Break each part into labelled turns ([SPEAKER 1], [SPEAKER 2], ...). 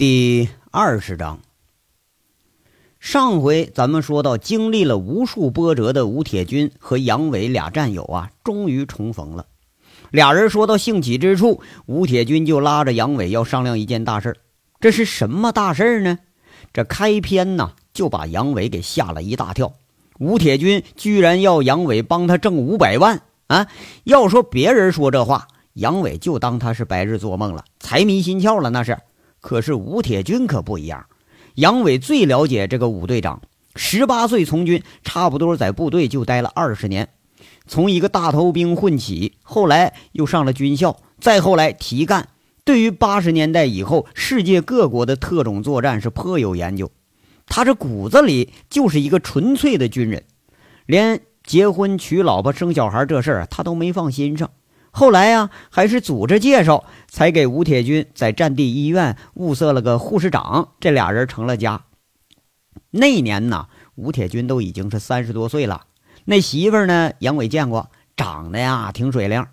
[SPEAKER 1] 第二十章。上回咱们说到，经历了无数波折的吴铁军和杨伟俩战友啊，终于重逢了。俩人说到兴起之处，吴铁军就拉着杨伟要商量一件大事这是什么大事呢？这开篇呢，就把杨伟给吓了一大跳。吴铁军居然要杨伟帮他挣五百万啊！要说别人说这话，杨伟就当他是白日做梦了，财迷心窍了那是。可是吴铁军可不一样，杨伟最了解这个武队长。十八岁从军，差不多在部队就待了二十年，从一个大头兵混起，后来又上了军校，再后来提干。对于八十年代以后世界各国的特种作战是颇有研究。他这骨子里就是一个纯粹的军人，连结婚娶老婆生小孩这事儿他都没放心上。后来呀，还是组织介绍，才给吴铁军在战地医院物色了个护士长，这俩人成了家。那年呢，吴铁军都已经是三十多岁了。那媳妇呢，杨伟见过，长得呀挺水灵。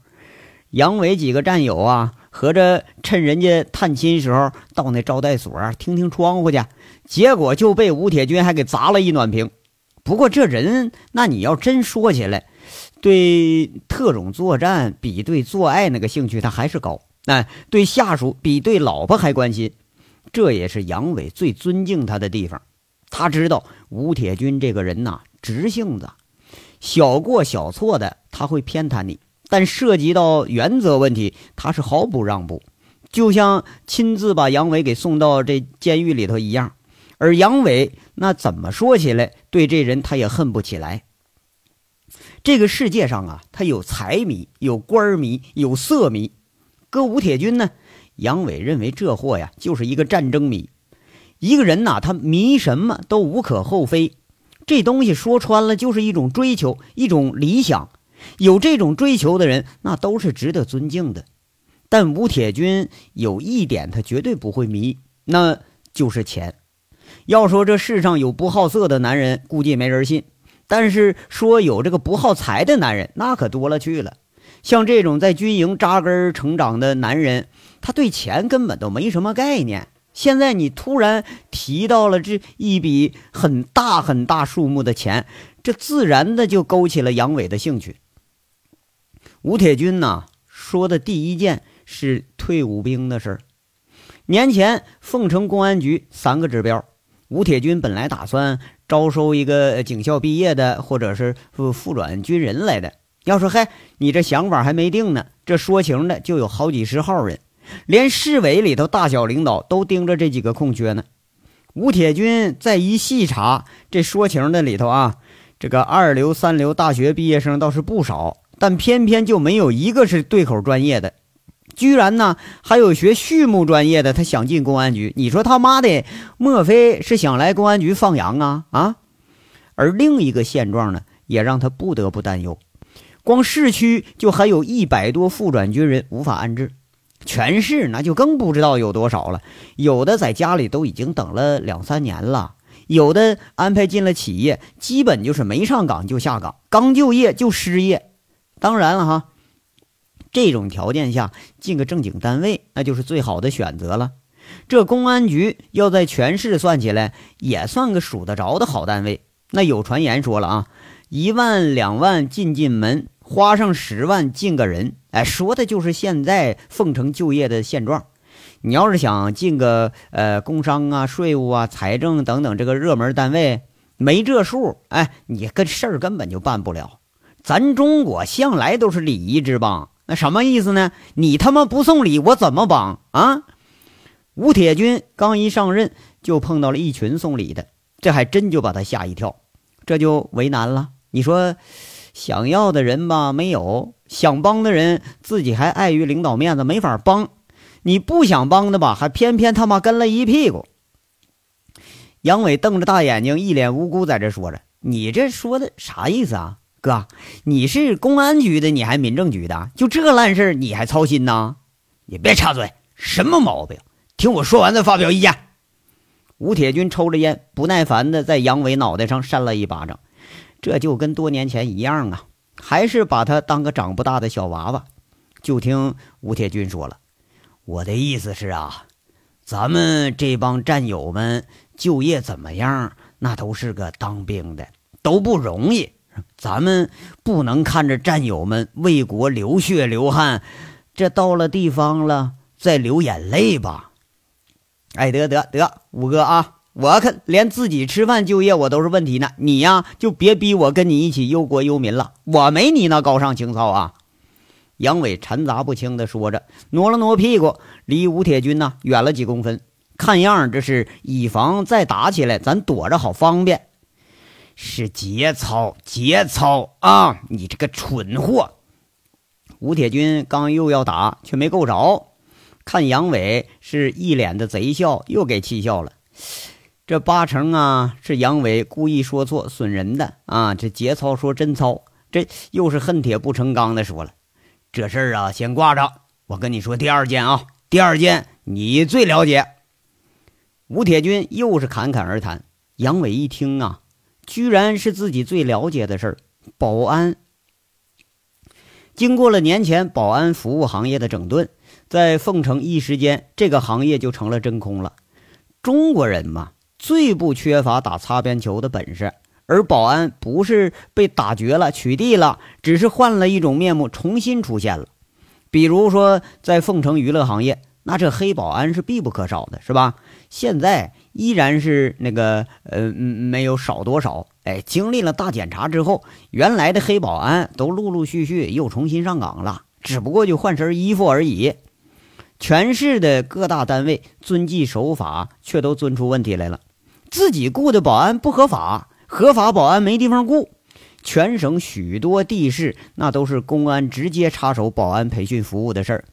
[SPEAKER 1] 杨伟几个战友啊，合着趁人家探亲时候到那招待所听听窗户去，结果就被吴铁军还给砸了一暖瓶。不过这人，那你要真说起来。对特种作战比对做爱那个兴趣他还是高，哎，对下属比对老婆还关心，这也是杨伟最尊敬他的地方。他知道吴铁军这个人呐，直性子，小过小错的他会偏袒你，但涉及到原则问题，他是毫不让步，就像亲自把杨伟给送到这监狱里头一样。而杨伟那怎么说起来，对这人他也恨不起来。这个世界上啊，他有财迷，有官迷，有色迷。搁吴铁军呢，杨伟认为这货呀就是一个战争迷。一个人呐，他迷什么都无可厚非。这东西说穿了就是一种追求，一种理想。有这种追求的人，那都是值得尊敬的。但吴铁军有一点，他绝对不会迷，那就是钱。要说这世上有不好色的男人，估计没人信。但是说有这个不好财的男人，那可多了去了。像这种在军营扎根成长的男人，他对钱根本都没什么概念。现在你突然提到了这一笔很大很大数目的钱，这自然的就勾起了杨伟的兴趣。吴铁军呢说的第一件是退伍兵的事儿。年前凤城公安局三个指标，吴铁军本来打算。招收一个警校毕业的，或者是复复转军人来的。要说嗨，你这想法还没定呢，这说情的就有好几十号人，连市委里头大小领导都盯着这几个空缺呢。吴铁军再一细查，这说情的里头啊，这个二流、三流大学毕业生倒是不少，但偏偏就没有一个是对口专业的。居然呢，还有学畜牧专业的，他想进公安局。你说他妈的，莫非是想来公安局放羊啊？啊！而另一个现状呢，也让他不得不担忧。光市区就还有一百多复转军人无法安置，全市那就更不知道有多少了。有的在家里都已经等了两三年了，有的安排进了企业，基本就是没上岗就下岗，刚就业就失业。当然了哈。这种条件下进个正经单位，那就是最好的选择了。这公安局要在全市算起来，也算个数得着的好单位。那有传言说了啊，一万两万进进门，花上十万进个人。哎，说的就是现在凤城就业的现状。你要是想进个呃工商啊、税务啊、财政等等这个热门单位，没这数，哎，你个事儿根本就办不了。咱中国向来都是礼仪之邦。那什么意思呢？你他妈不送礼，我怎么帮啊？吴铁军刚一上任，就碰到了一群送礼的，这还真就把他吓一跳，这就为难了。你说，想要的人吧没有，想帮的人自己还碍于领导面子没法帮，你不想帮的吧，还偏偏他妈跟了一屁股。杨伟瞪着大眼睛，一脸无辜在这说着：“你这说的啥意思啊？”哥，你是公安局的，你还民政局的，就这烂事你还操心呢？
[SPEAKER 2] 你别插嘴，什么毛病？听我说完再发表意见。
[SPEAKER 1] 吴铁军抽着烟，不耐烦的在杨伟脑袋上扇了一巴掌，这就跟多年前一样啊，还是把他当个长不大的小娃娃。就听吴铁军说了：“我的意思是啊，
[SPEAKER 2] 咱们这帮战友们就业怎么样？那都是个当兵的，都不容易。咱们不能看着战友们为国流血流汗，这到了地方了再流眼泪吧。
[SPEAKER 1] 哎，得得得，五哥啊，我可连自己吃饭就业我都是问题呢。你呀，就别逼我跟你一起忧国忧民了，我没你那高尚情操啊。杨伟掺杂不清的说着，挪了挪屁股，离吴铁军呢远了几公分。看样这是以防再打起来，咱躲着好方便。
[SPEAKER 2] 是节操，节操啊！你这个蠢货！
[SPEAKER 1] 吴铁军刚又要打，却没够着。看杨伟是一脸的贼笑，又给气笑了。这八成啊是杨伟故意说错损人的啊！这节操说真操，这又是恨铁不成钢的说了。
[SPEAKER 2] 这事儿啊，先挂着。我跟你说第二件啊，第二件你最了解。
[SPEAKER 1] 吴铁军又是侃侃而谈。杨伟一听啊，居然是自己最了解的事儿——保安。经过了年前保安服务行业的整顿，在凤城一时间，这个行业就成了真空了。中国人嘛，最不缺乏打擦边球的本事。而保安不是被打绝了、取缔了，只是换了一种面目，重新出现了。比如说，在凤城娱乐行业，那这黑保安是必不可少的，是吧？现在依然是那个，呃，没有少多少。哎，经历了大检查之后，原来的黑保安都陆陆续续又重新上岗了，只不过就换身衣服而已。全市的各大单位遵纪守法，却都遵出问题来了，自己雇的保安不合法。合法保安没地方雇，全省许多地市那都是公安直接插手保安培训服务的事儿，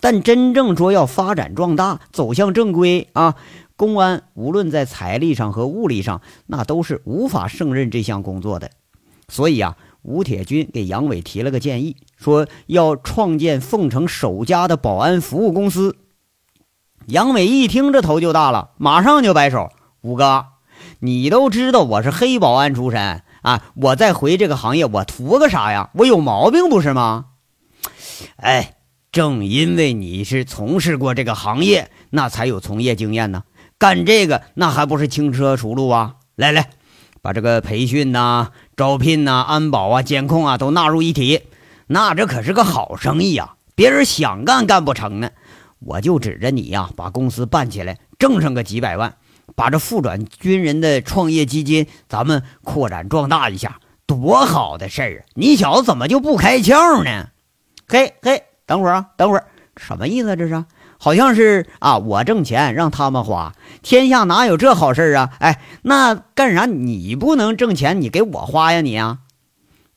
[SPEAKER 1] 但真正说要发展壮大、走向正规啊，公安无论在财力上和物力上，那都是无法胜任这项工作的。所以啊，吴铁军给杨伟提了个建议，说要创建凤城首家的保安服务公司。杨伟一听，这头就大了，马上就摆手：“五哥。”你都知道我是黑保安出身啊！我再回这个行业，我图个啥呀？我有毛病不是吗？
[SPEAKER 2] 哎，正因为你是从事过这个行业，那才有从业经验呢。干这个那还不是轻车熟路啊？来来，把这个培训呐、招聘呐、安保啊、监控啊都纳入一体，那这可是个好生意呀！别人想干干不成呢。我就指着你呀，把公司办起来，挣上个几百万。把这复转军人的创业基金，咱们扩展壮大一下，多好的事儿啊！你小子怎么就不开窍呢？
[SPEAKER 1] 嘿嘿，等会儿啊，等会儿，什么意思？这是好像是啊，我挣钱让他们花，天下哪有这好事啊？哎，那干啥？你不能挣钱，你给我花呀？你啊！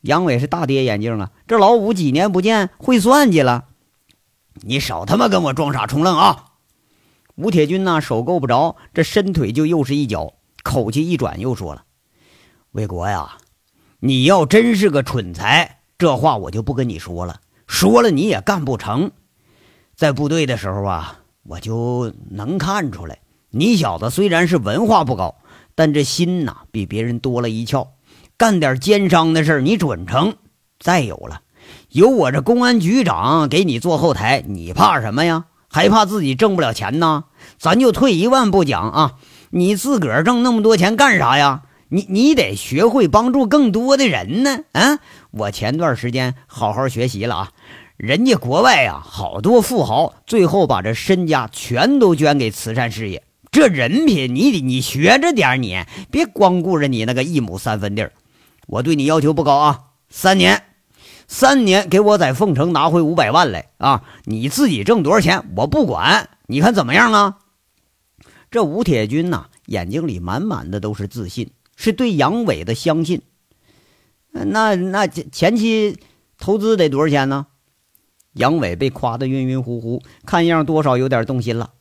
[SPEAKER 1] 杨伟是大跌眼镜啊！这老五几年不见，会算计了？
[SPEAKER 2] 你少他妈跟我装傻充愣啊！
[SPEAKER 1] 吴铁军呐，手够不着，这伸腿就又是一脚，口气一转又说了：“
[SPEAKER 2] 魏国呀，你要真是个蠢材，这话我就不跟你说了，说了你也干不成。在部队的时候啊，我就能看出来，你小子虽然是文化不高，但这心呐比别人多了一窍，干点奸商的事你准成。再有了，有我这公安局长给你做后台，你怕什么呀？”还怕自己挣不了钱呢？咱就退一万步讲啊，你自个儿挣那么多钱干啥呀？你你得学会帮助更多的人呢。啊，我前段时间好好学习了啊，人家国外啊好多富豪最后把这身家全都捐给慈善事业。这人品你得你学着点，你别光顾着你那个一亩三分地儿。我对你要求不高啊，三年。三年给我在凤城拿回五百万来啊！你自己挣多少钱我不管，你看怎么样啊？
[SPEAKER 1] 这吴铁军呐，眼睛里满满的都是自信，是对杨伟的相信。那那前前期投资得多少钱呢？杨伟被夸得晕晕乎乎，看样多少有点动心了。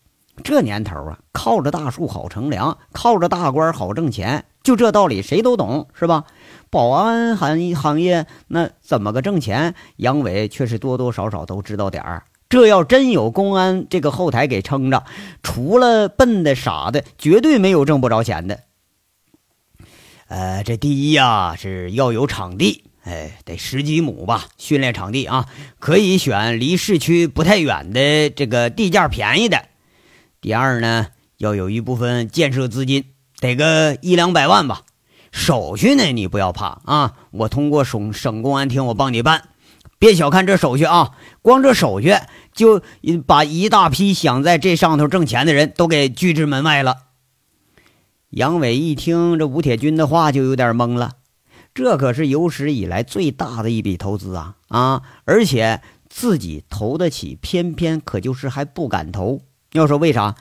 [SPEAKER 1] 这年头啊，靠着大树好乘凉，靠着大官好挣钱，就这道理谁都懂，是吧？保安行行业那怎么个挣钱？杨伟却是多多少少都知道点儿。这要真有公安这个后台给撑着，除了笨的傻的，绝对没有挣不着钱的。
[SPEAKER 2] 呃，这第一呀是要有场地，哎，得十几亩吧，训练场地啊，可以选离市区不太远的，这个地价便宜的。第二呢，要有一部分建设资金，得个一两百万吧。手续呢，你不要怕啊，我通过省省公安厅，我帮你办。别小看这手续啊，光这手续就把一大批想在这上头挣钱的人都给拒之门外了。
[SPEAKER 1] 杨伟一听这吴铁军的话，就有点懵了。这可是有史以来最大的一笔投资啊啊！而且自己投得起，偏偏可就是还不敢投。要说为啥？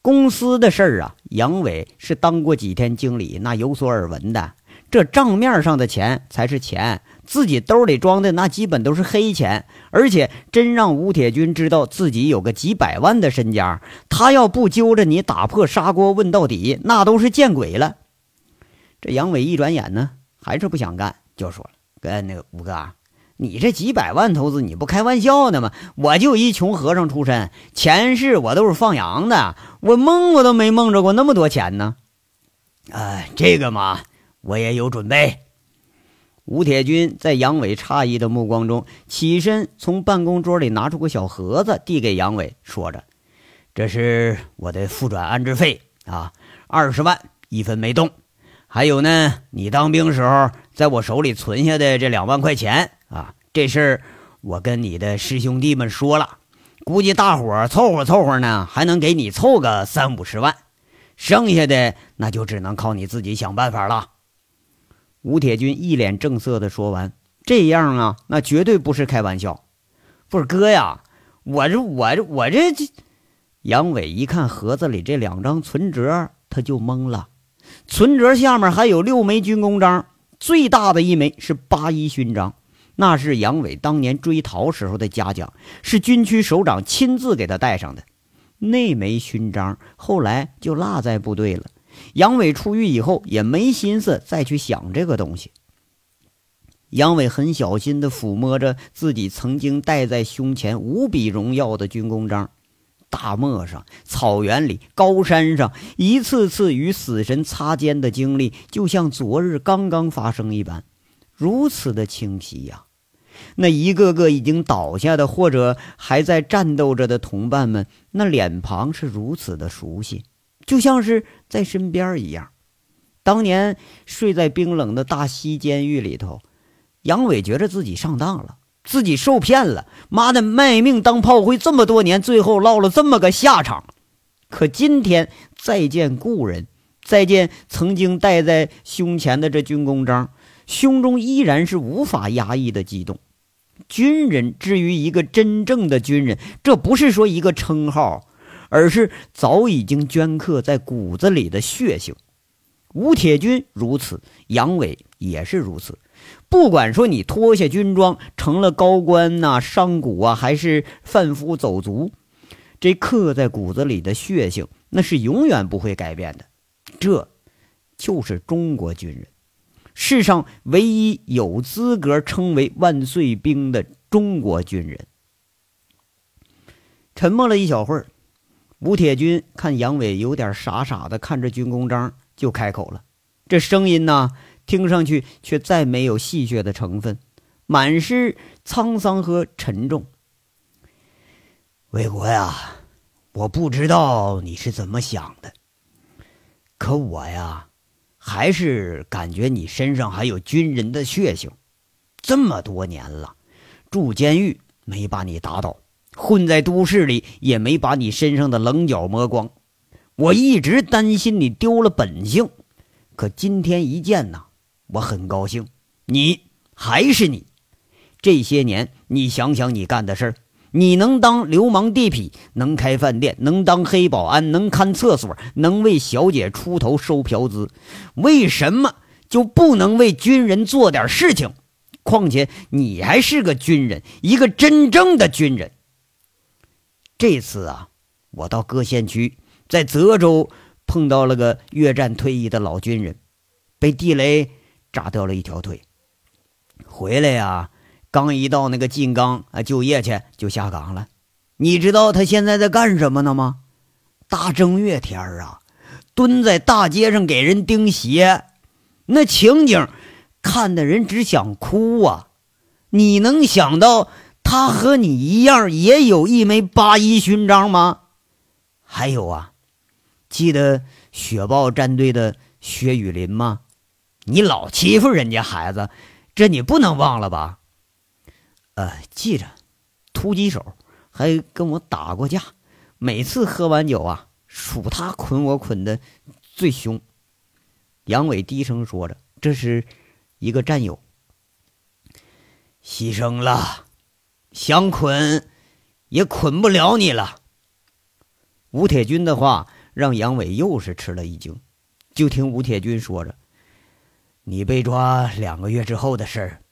[SPEAKER 1] 公司的事儿啊，杨伟是当过几天经理，那有所耳闻的。这账面上的钱才是钱，自己兜里装的那基本都是黑钱。而且真让吴铁军知道自己有个几百万的身家，他要不揪着你打破砂锅问到底，那都是见鬼了。这杨伟一转眼呢，还是不想干，就说了：“跟那个吴哥，你这几百万投资，你不开玩笑呢吗？我就一穷和尚出身，前世我都是放羊的，我梦我都没梦着过那么多钱呢。
[SPEAKER 2] 哎，这个嘛。”我也有准备。
[SPEAKER 1] 吴铁军在杨伟诧异的目光中起身，从办公桌里拿出个小盒子，递给杨伟，说着：“这是我的复转安置费啊，二十万，一分没动。还有呢，你当兵时候在我手里存下的这两万块钱啊，这事儿我跟你的师兄弟们说了，估计大伙凑合凑合呢，还能给你凑个三五十万，剩下的那就只能靠你自己想办法了。”吴铁军一脸正色的说完：“这样啊，那绝对不是开玩笑。不是哥呀，我这我这我这这……”杨伟一看盒子里这两张存折，他就懵了。存折下面还有六枚军功章，最大的一枚是八一勋章，那是杨伟当年追逃时候的嘉奖，是军区首长亲自给他戴上的。那枚勋章后来就落在部队了。杨伟出狱以后也没心思再去想这个东西。杨伟很小心地抚摸着自己曾经戴在胸前无比荣耀的军功章，大漠上、草原里、高山上，一次次与死神擦肩的经历，就像昨日刚刚发生一般，如此的清晰呀！那一个个已经倒下的或者还在战斗着的同伴们，那脸庞是如此的熟悉。就像是在身边一样。当年睡在冰冷的大西监狱里头，杨伟觉着自己上当了，自己受骗了。妈的，卖命当炮灰这么多年，最后落了这么个下场。可今天再见故人，再见曾经戴在胸前的这军功章，胸中依然是无法压抑的激动。军人，至于一个真正的军人，这不是说一个称号。而是早已经镌刻在骨子里的血性。吴铁军如此，杨伟也是如此。不管说你脱下军装成了高官呐、商贾啊，还是贩夫走卒，这刻在骨子里的血性，那是永远不会改变的。这，就是中国军人，世上唯一有资格称为万岁兵的中国军人。沉默了一小会儿。吴铁军看杨伟有点傻傻的看着军功章，就开口了。这声音呢，听上去却再没有戏谑的成分，满是沧桑和沉重。
[SPEAKER 2] 魏国呀，我不知道你是怎么想的，可我呀，还是感觉你身上还有军人的血性。这么多年了，住监狱没把你打倒。混在都市里也没把你身上的棱角磨光，我一直担心你丢了本性，可今天一见呐，我很高兴，你还是你。这些年，你想想你干的事儿，你能当流氓地痞，能开饭店，能当黑保安，能看厕所，能为小姐出头收嫖资，为什么就不能为军人做点事情？况且你还是个军人，一个真正的军人。这次啊，我到各县区，在泽州碰到了个越战退役的老军人，被地雷炸掉了一条腿。回来呀，刚一到那个晋冈啊就业去，就下岗了。你知道他现在在干什么呢吗？大正月天啊，蹲在大街上给人钉鞋，那情景看的人只想哭啊！你能想到？他和你一样，也有一枚八一勋章吗？还有啊，记得雪豹战队的薛雨林吗？你老欺负人家孩子，这你不能忘了吧？呃，记着，突击手还跟我打过架，每次喝完酒啊，数他捆我捆的最凶。杨伟低声说着：“这是一个战友牺牲了，想捆也捆不了你了。”吴铁军的话让杨伟又是吃了一惊。就听吴铁军说着：“你被抓两个月之后的事儿，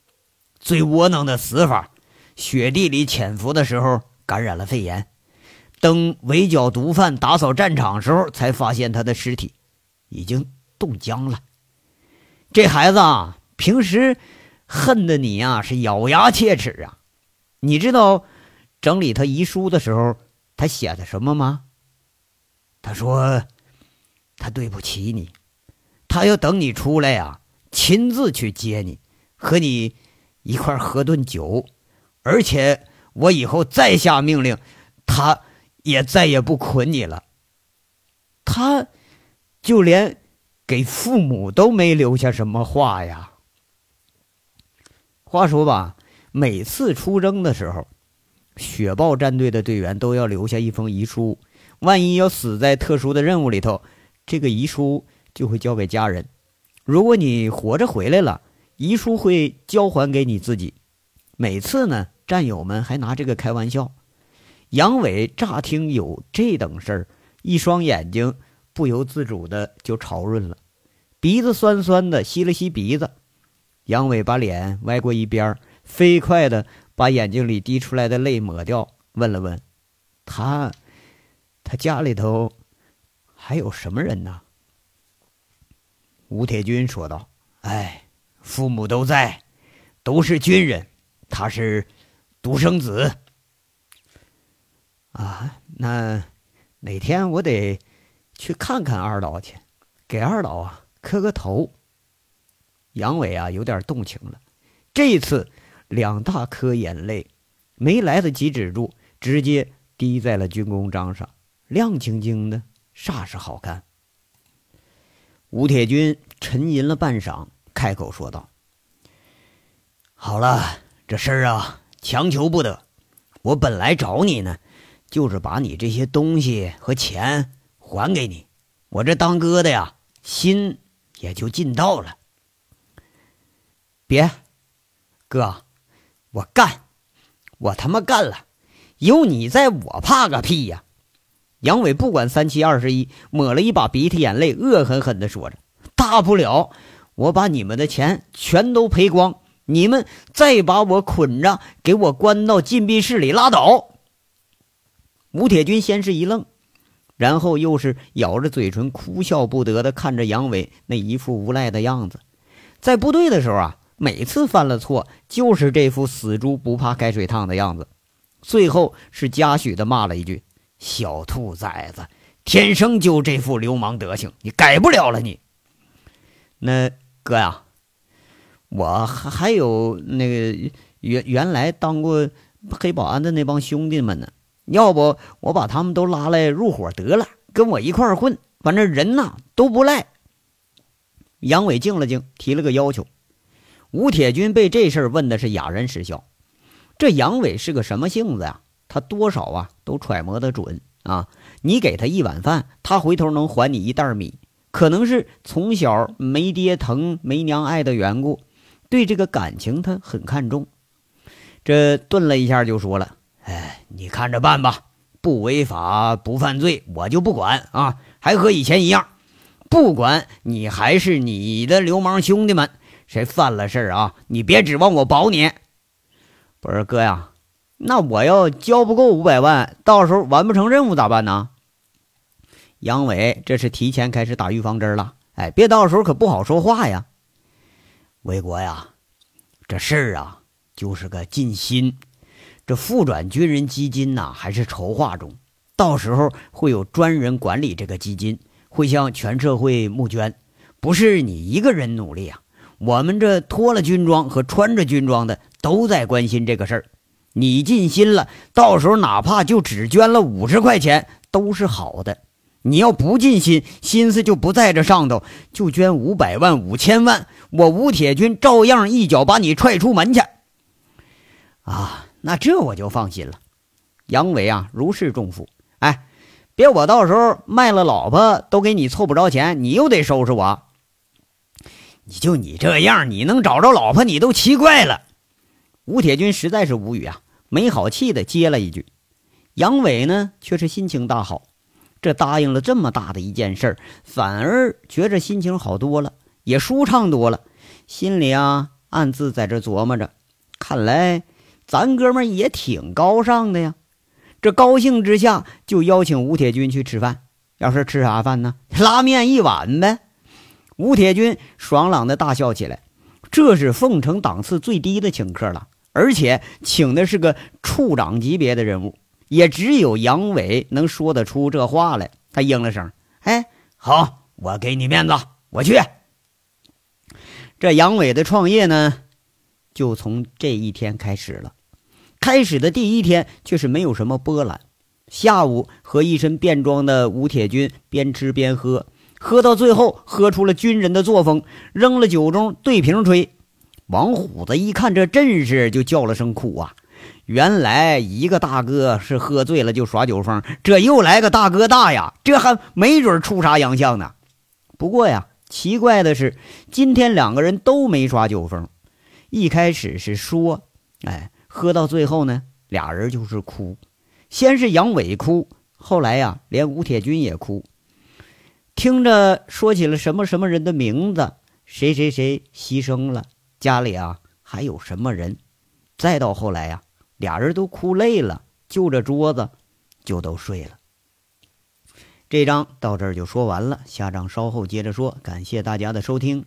[SPEAKER 2] 最窝囊的死法，雪地里潜伏的时候感染了肺炎，等围剿毒贩打扫战场时候，才发现他的尸体已经。”冻僵了，这孩子啊，平时恨得你呀是咬牙切齿啊。你知道整理他遗书的时候他写的什么吗？他说他对不起你，他要等你出来呀，亲自去接你，和你一块喝顿酒，而且我以后再下命令，他也再也不捆你了。他就连。给父母都没留下什么话呀。话说吧，每次出征的时候，雪豹战队的队员都要留下一封遗书。万一要死在特殊的任务里头，这个遗书就会交给家人。如果你活着回来了，遗书会交还给你自己。每次呢，战友们还拿这个开玩笑。杨伟乍听有这等事儿，一双眼睛。不由自主的就潮润了，鼻子酸酸的，吸了吸鼻子。杨伟把脸歪过一边，飞快的把眼睛里滴出来的泪抹掉，问了问：“他，他家里头还有什么人呢？”吴铁军说道：“哎，父母都在，都是军人，他是独生子。啊，那哪天我得。”去看看二老去，给二老啊磕个头。杨伟啊有点动情了，这一次两大颗眼泪没来得及止住，直接滴在了军功章上，亮晶晶的，煞是好看。吴铁军沉吟了半晌，开口说道：“好了，这事儿啊强求不得。我本来找你呢，就是把你这些东西和钱。”还给你，我这当哥的呀，心也就尽到了。别，哥，我干，我他妈干了！有你在我怕个屁呀！杨伟不管三七二十一，抹了一把鼻涕眼泪，恶狠狠地说着：“大不了我把你们的钱全都赔光，你们再把我捆着，给我关到禁闭室里拉倒。”吴铁军先是一愣。然后又是咬着嘴唇，哭笑不得的看着杨伟那一副无赖的样子。在部队的时候啊，每次犯了错，就是这副死猪不怕开水烫的样子。最后是嘉许的骂了一句：“小兔崽子，天生就这副流氓德行，你改不了了。”你那哥呀，我还还有那个原原来当过黑保安的那帮兄弟们呢。要不我把他们都拉来入伙得了，跟我一块儿混，反正人呐都不赖。杨伟静了静，提了个要求。吴铁军被这事儿问的是哑然失笑。这杨伟是个什么性子呀？他多少啊都揣摩得准啊！你给他一碗饭，他回头能还你一袋米。可能是从小没爹疼、没娘爱的缘故，对这个感情他很看重。这顿了一下，就说了。哎，你看着办吧，不违法不犯罪，我就不管啊，还和以前一样，不管你还是你的流氓兄弟们，谁犯了事儿啊，你别指望我保你。不是哥呀，那我要交不够五百万，到时候完不成任务咋办呢？杨伟这是提前开始打预防针了，哎，别到时候可不好说话呀。魏国呀，这事儿啊，就是个尽心。这复转军人基金呐，还是筹划中，到时候会有专人管理这个基金，会向全社会募捐，不是你一个人努力啊，我们这脱了军装和穿着军装的都在关心这个事儿。你尽心了，到时候哪怕就只捐了五十块钱，
[SPEAKER 1] 都是好的。你要不尽心，心思就不在这上头，就捐五百万、五千万，我吴铁军照样一脚把你踹出门去。啊，那这我就放心了。杨伟啊，如释重负。哎，别我到时候卖了老婆都给你凑不着钱，你又得收拾我。你就你这样，你能找着老婆，你都奇怪了。吴铁军实在是无语啊，没好气的接了一句。杨伟呢，却是心情大好。这答应了这么大的一件事儿，反而觉着心情好多了，也舒畅多了。心里啊暗自在这琢磨着：看来咱哥们也挺高尚的呀。这高兴之下，就邀请吴铁军去吃饭。要是吃啥饭呢？拉面一碗呗。吴铁军爽朗的大笑起来。这是凤城档次最低的请客了，而且请的是个处长级别的人物。也只有杨伟能说得出这话来。他应了声：“哎，好，我给你面子，我去。”这杨伟的创业呢，就从这一天开始了。开始的第一天却是没有什么波澜。下午和一身便装的吴铁军边吃边喝，喝到最后喝出了军人的作风，扔了酒盅对瓶吹。王虎子一看这阵势，就叫了声苦啊！原来一个大哥是喝醉了就耍酒疯，这又来个大哥大呀，这还没准出啥洋相呢。不过呀，奇怪的是，今天两个人都没耍酒疯。一开始是说，哎，喝到最后呢，俩人就是哭。先是杨伟哭，后来呀，连吴铁军也哭，听着说起了什么什么人的名字，谁谁谁牺牲了，家里啊还有什么人，再到后来呀。俩人都哭累了，就着桌子就都睡了。这章到这儿就说完了，下章稍后接着说。感谢大家的收听。